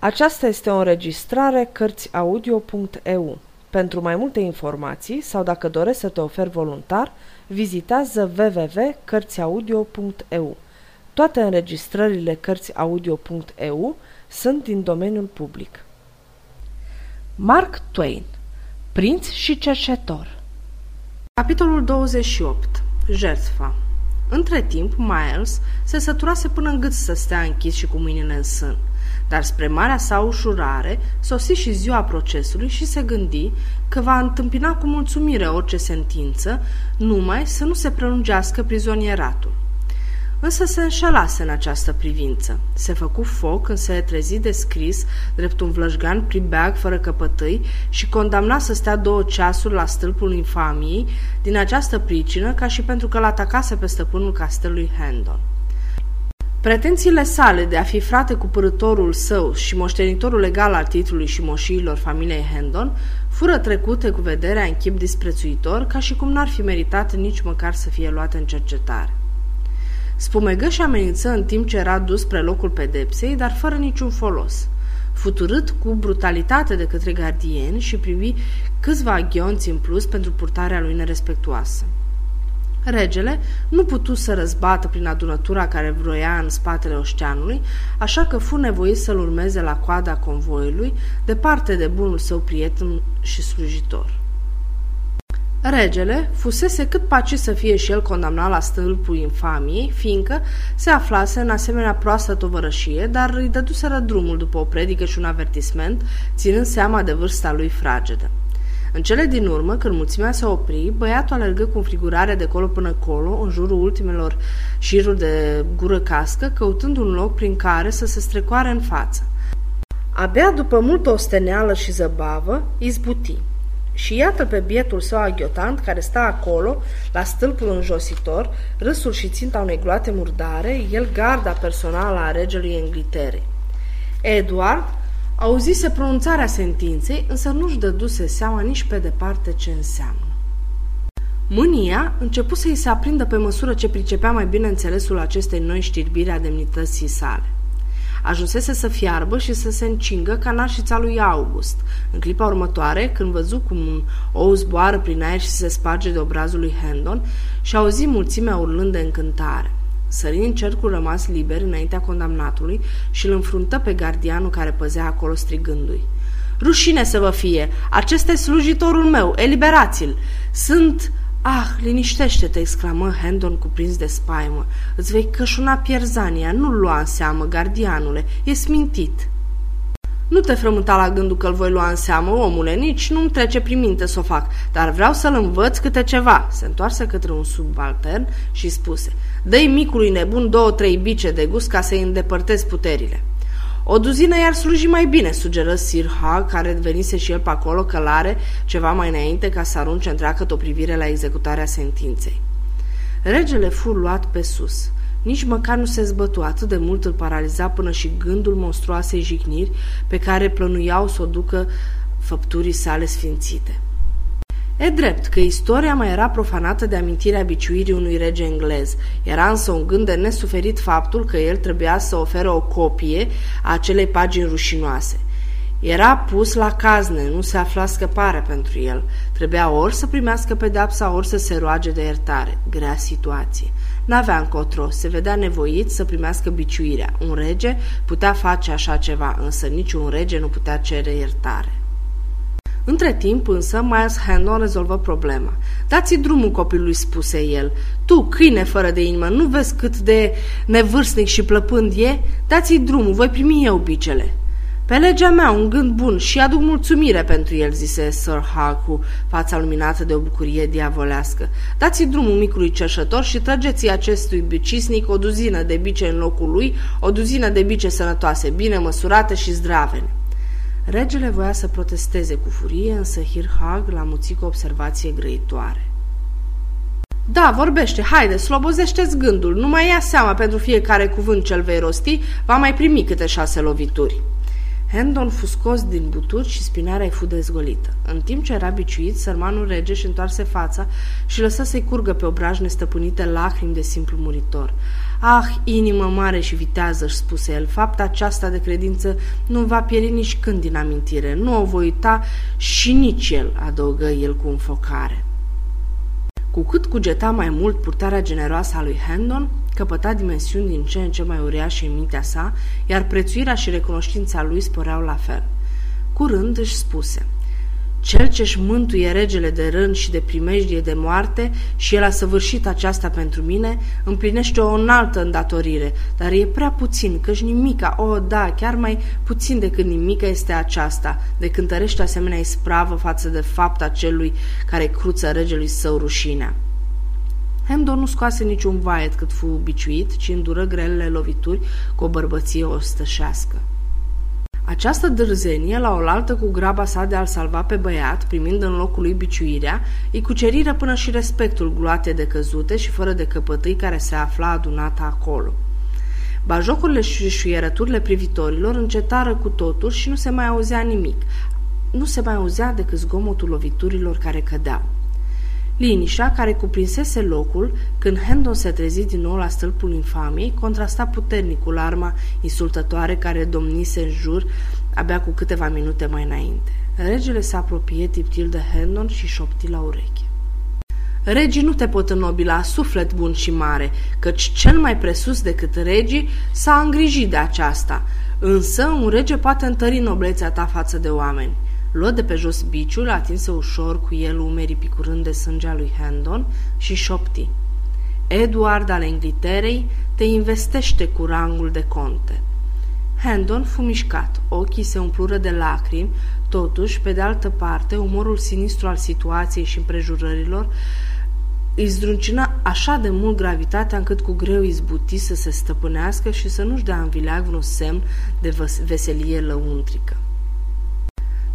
Aceasta este o înregistrare Cărțiaudio.eu. Pentru mai multe informații sau dacă dorești să te oferi voluntar, vizitează www.cărțiaudio.eu. Toate înregistrările Cărțiaudio.eu sunt din domeniul public. Mark Twain Prinț și cercetor Capitolul 28 Jertfa Între timp, Miles se săturase până în gât să stea închis și cu mâinile în sân. Dar spre marea sa ușurare, sosi și ziua procesului și se gândi că va întâmpina cu mulțumire orice sentință, numai să nu se prelungească prizonieratul. Însă se înșelase în această privință. Se făcu foc când se trezi de scris, drept un vlășgan pribeag fără căpătâi și condamna să stea două ceasuri la stâlpul infamiei, din această pricină, ca și pentru că l-atacase pe stăpânul castelului Handon. Pretențiile sale de a fi frate cu părătorul său și moștenitorul legal al titlului și moșiilor familiei Hendon fură trecute cu vederea în chip disprețuitor, ca și cum n-ar fi meritat nici măcar să fie luate în cercetare. Spumegăș și amenință în timp ce era dus spre locul pedepsei, dar fără niciun folos. Futurât cu brutalitate de către gardieni și privi câțiva ghionți în plus pentru purtarea lui nerespectuoasă. Regele nu putu să răzbată prin adunătura care vroia în spatele oșteanului, așa că fu nevoit să-l urmeze la coada convoiului, departe de bunul său prieten și slujitor. Regele fusese cât paci să fie și el condamnat la stâlpul infamiei, fiindcă se aflase în asemenea proastă tovărășie, dar îi dăduseră drumul după o predică și un avertisment, ținând seama de vârsta lui fragedă. În cele din urmă, când mulțimea se opri, băiatul alergă cu înfrigurare de colo până colo, în jurul ultimelor șiruri de gură cască, căutând un loc prin care să se strecoare în față. Abia după multă osteneală și zăbavă, izbuti. Și iată pe bietul său aghiotant care sta acolo, la stâlpul înjositor, râsul și ținta unei gloate murdare, el garda personală a regelui Engliterei. Edward Auzise pronunțarea sentinței, însă nu-și dăduse seama nici pe departe ce înseamnă. Mânia începu să-i se aprindă pe măsură ce pricepea mai bine înțelesul acestei noi știrbiri a demnității sale. Ajunsese să fiarbă și să se încingă ca nașița lui August. În clipa următoare, când văzu cum un ou zboară prin aer și se sparge de obrazul lui Hendon și auzi mulțimea urlând de încântare. Sări în cercul rămas liber înaintea condamnatului și îl înfruntă pe gardianul care păzea acolo strigându-i. Rușine să vă fie! Acesta e slujitorul meu! Eliberați-l! Sunt... Ah, liniștește-te!" exclamă Hendon cuprins de spaimă. Îți vei cășuna pierzania, nu-l lua în seamă, gardianule, e smintit." Nu te frământa la gândul că îl voi lua în seamă, omule, nici nu-mi trece prin minte să o fac, dar vreau să-l învăț câte ceva. Se întoarse către un subaltern și spuse, dă-i micului nebun două-trei bice de gust ca să-i îndepărtezi puterile. O duzină i-ar sluji mai bine, sugeră Sir Hag, care venise și el pe acolo călare ceva mai înainte ca să arunce întreagă o privire la executarea sentinței. Regele fu luat pe sus. Nici măcar nu se zbătu, atât de mult îl paraliza până și gândul monstruoasei jigniri pe care plănuiau să o ducă făpturii sale sfințite. E drept că istoria mai era profanată de amintirea biciuirii unui rege englez. Era însă un gând de nesuferit faptul că el trebuia să ofere o copie a acelei pagini rușinoase. Era pus la cazne, nu se afla scăpare pentru el. Trebuia ori să primească pedepsa, ori să se roage de iertare. Grea situație. N-avea încotro, se vedea nevoit să primească biciuirea. Un rege putea face așa ceva, însă niciun rege nu putea cere iertare. Între timp însă, Miles Handon rezolvă problema. Dați-i drumul copilului, spuse el. Tu, câine fără de inimă, nu vezi cât de nevârstnic și plăpând e? Dați-i drumul, voi primi eu bicele. Pe legea mea, un gând bun și aduc mulțumire pentru el, zise Sir Hug cu fața luminată de o bucurie diavolească. Dați-i drumul micului cerșător și trăgeți acestui bicisnic o duzină de bice în locul lui, o duzină de bice sănătoase, bine măsurate și zdravene. Regele voia să protesteze cu furie, însă Hirhag l-a muțit cu observație grăitoare. Da, vorbește, haide, slobozește-ți gândul, nu mai ia seama pentru fiecare cuvânt ce-l vei rosti, va mai primi câte șase lovituri. Hendon fu scos din buturi și spinarea îi fu dezgolită. În timp ce era biciuit, sărmanul rege și întoarse fața și lăsă să-i curgă pe obraj nestăpânite lacrimi de simplu muritor. Ah, inimă mare și vitează, își spuse el, fapta aceasta de credință nu va pieri nici când din amintire. Nu o voi uita și nici el, adăugă el cu înfocare. Cu cât cugeta mai mult purtarea generoasă a lui Hendon, căpăta dimensiuni din ce în ce mai uriașe în mintea sa, iar prețuirea și recunoștința lui sporeau la fel. Curând își spuse – cel ce-și mântuie regele de rând și de primejdie de moarte și el a săvârșit aceasta pentru mine, împlinește o înaltă îndatorire, dar e prea puțin, căci nimica, o, oh, da, chiar mai puțin decât nimica este aceasta, de cântărește asemenea ispravă față de fapta celui care cruță regelui său rușinea. Hemdo nu scoase niciun vaet cât fu biciuit, ci îndură grelele lovituri cu o bărbăție ostășească. Această dârzenie, la oaltă cu graba sa de a-l salva pe băiat, primind în locul lui biciuirea, îi cuceriră până și respectul gluate de căzute și fără de căpătâi care se afla adunată acolo. Bajocurile și șuierăturile privitorilor încetară cu totul și nu se mai auzea nimic. Nu se mai auzea decât zgomotul loviturilor care cădeau. Liniștea, care cuprinsese locul, când Hendon se trezi din nou la stâlpul infamiei, contrasta puternic cu larma insultătoare care domnise în jur abia cu câteva minute mai înainte. Regele se apropie tiptil de Hendon și șopti la ureche. Regii nu te pot înnobila, suflet bun și mare, căci cel mai presus decât regii s-a îngrijit de aceasta. Însă un rege poate întări noblețea ta față de oameni. Luă de pe jos biciul, atinse ușor cu el umerii picurând de sângea lui Hendon și șopti. Eduard al Engliterei te investește cu rangul de conte. Hendon fu mișcat, ochii se umplură de lacrimi, totuși, pe de altă parte, umorul sinistru al situației și împrejurărilor îi zdruncină așa de mult gravitatea încât cu greu izbuti să se stăpânească și să nu-și dea în vileag vreun semn de veselie lăuntrică.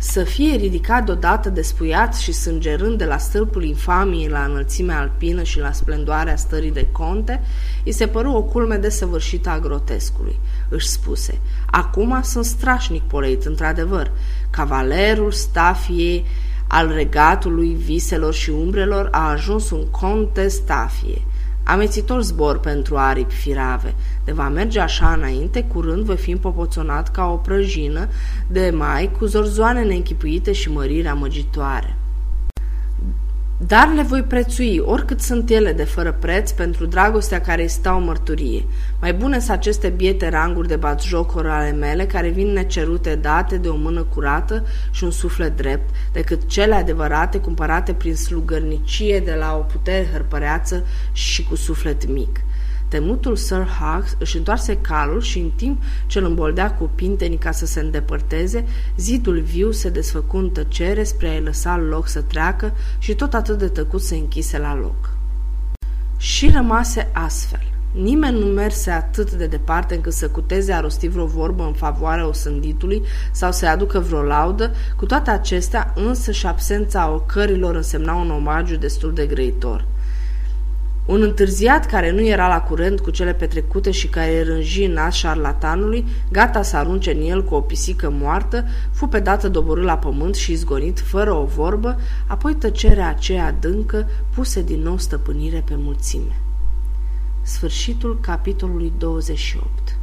Să fie ridicat deodată despuiat și sângerând de la stâlpul infamiei la înălțimea alpină și la splendoarea stării de conte, îi se păru o culme desăvârșită a grotescului. Își spuse, acum sunt strașnic poleit, într-adevăr. Cavalerul stafiei al regatului viselor și umbrelor a ajuns un conte stafie – Amețitor zbor pentru aripi firave. De va merge așa înainte, curând voi fi împopoțonat ca o prăjină de mai cu zorzoane neînchipuite și măriri amăgitoare. Dar le voi prețui, oricât sunt ele de fără preț, pentru dragostea care îi stau mărturie. Mai bune sunt aceste biete ranguri de batjocuri ale mele, care vin necerute date de o mână curată și un suflet drept, decât cele adevărate cumpărate prin slugărnicie de la o putere hărpăreață și cu suflet mic. Temutul Sir Hawks își întoarse calul și în timp ce îl îmboldea cu pintenii ca să se îndepărteze, zidul viu se desfăcu în tăcere spre a-i lăsa loc să treacă și tot atât de tăcut se închise la loc. Și rămase astfel. Nimeni nu merse atât de departe încât să cuteze a rosti vreo vorbă în favoarea osânditului sau să-i aducă vreo laudă, cu toate acestea însă și absența ocărilor însemna un omagiu destul de grăitor. Un întârziat care nu era la curent cu cele petrecute și care rânji în nas șarlatanului, gata să arunce în el cu o pisică moartă, fu pe dată doborât la pământ și izgonit fără o vorbă, apoi tăcerea aceea adâncă puse din nou stăpânire pe mulțime. Sfârșitul capitolului 28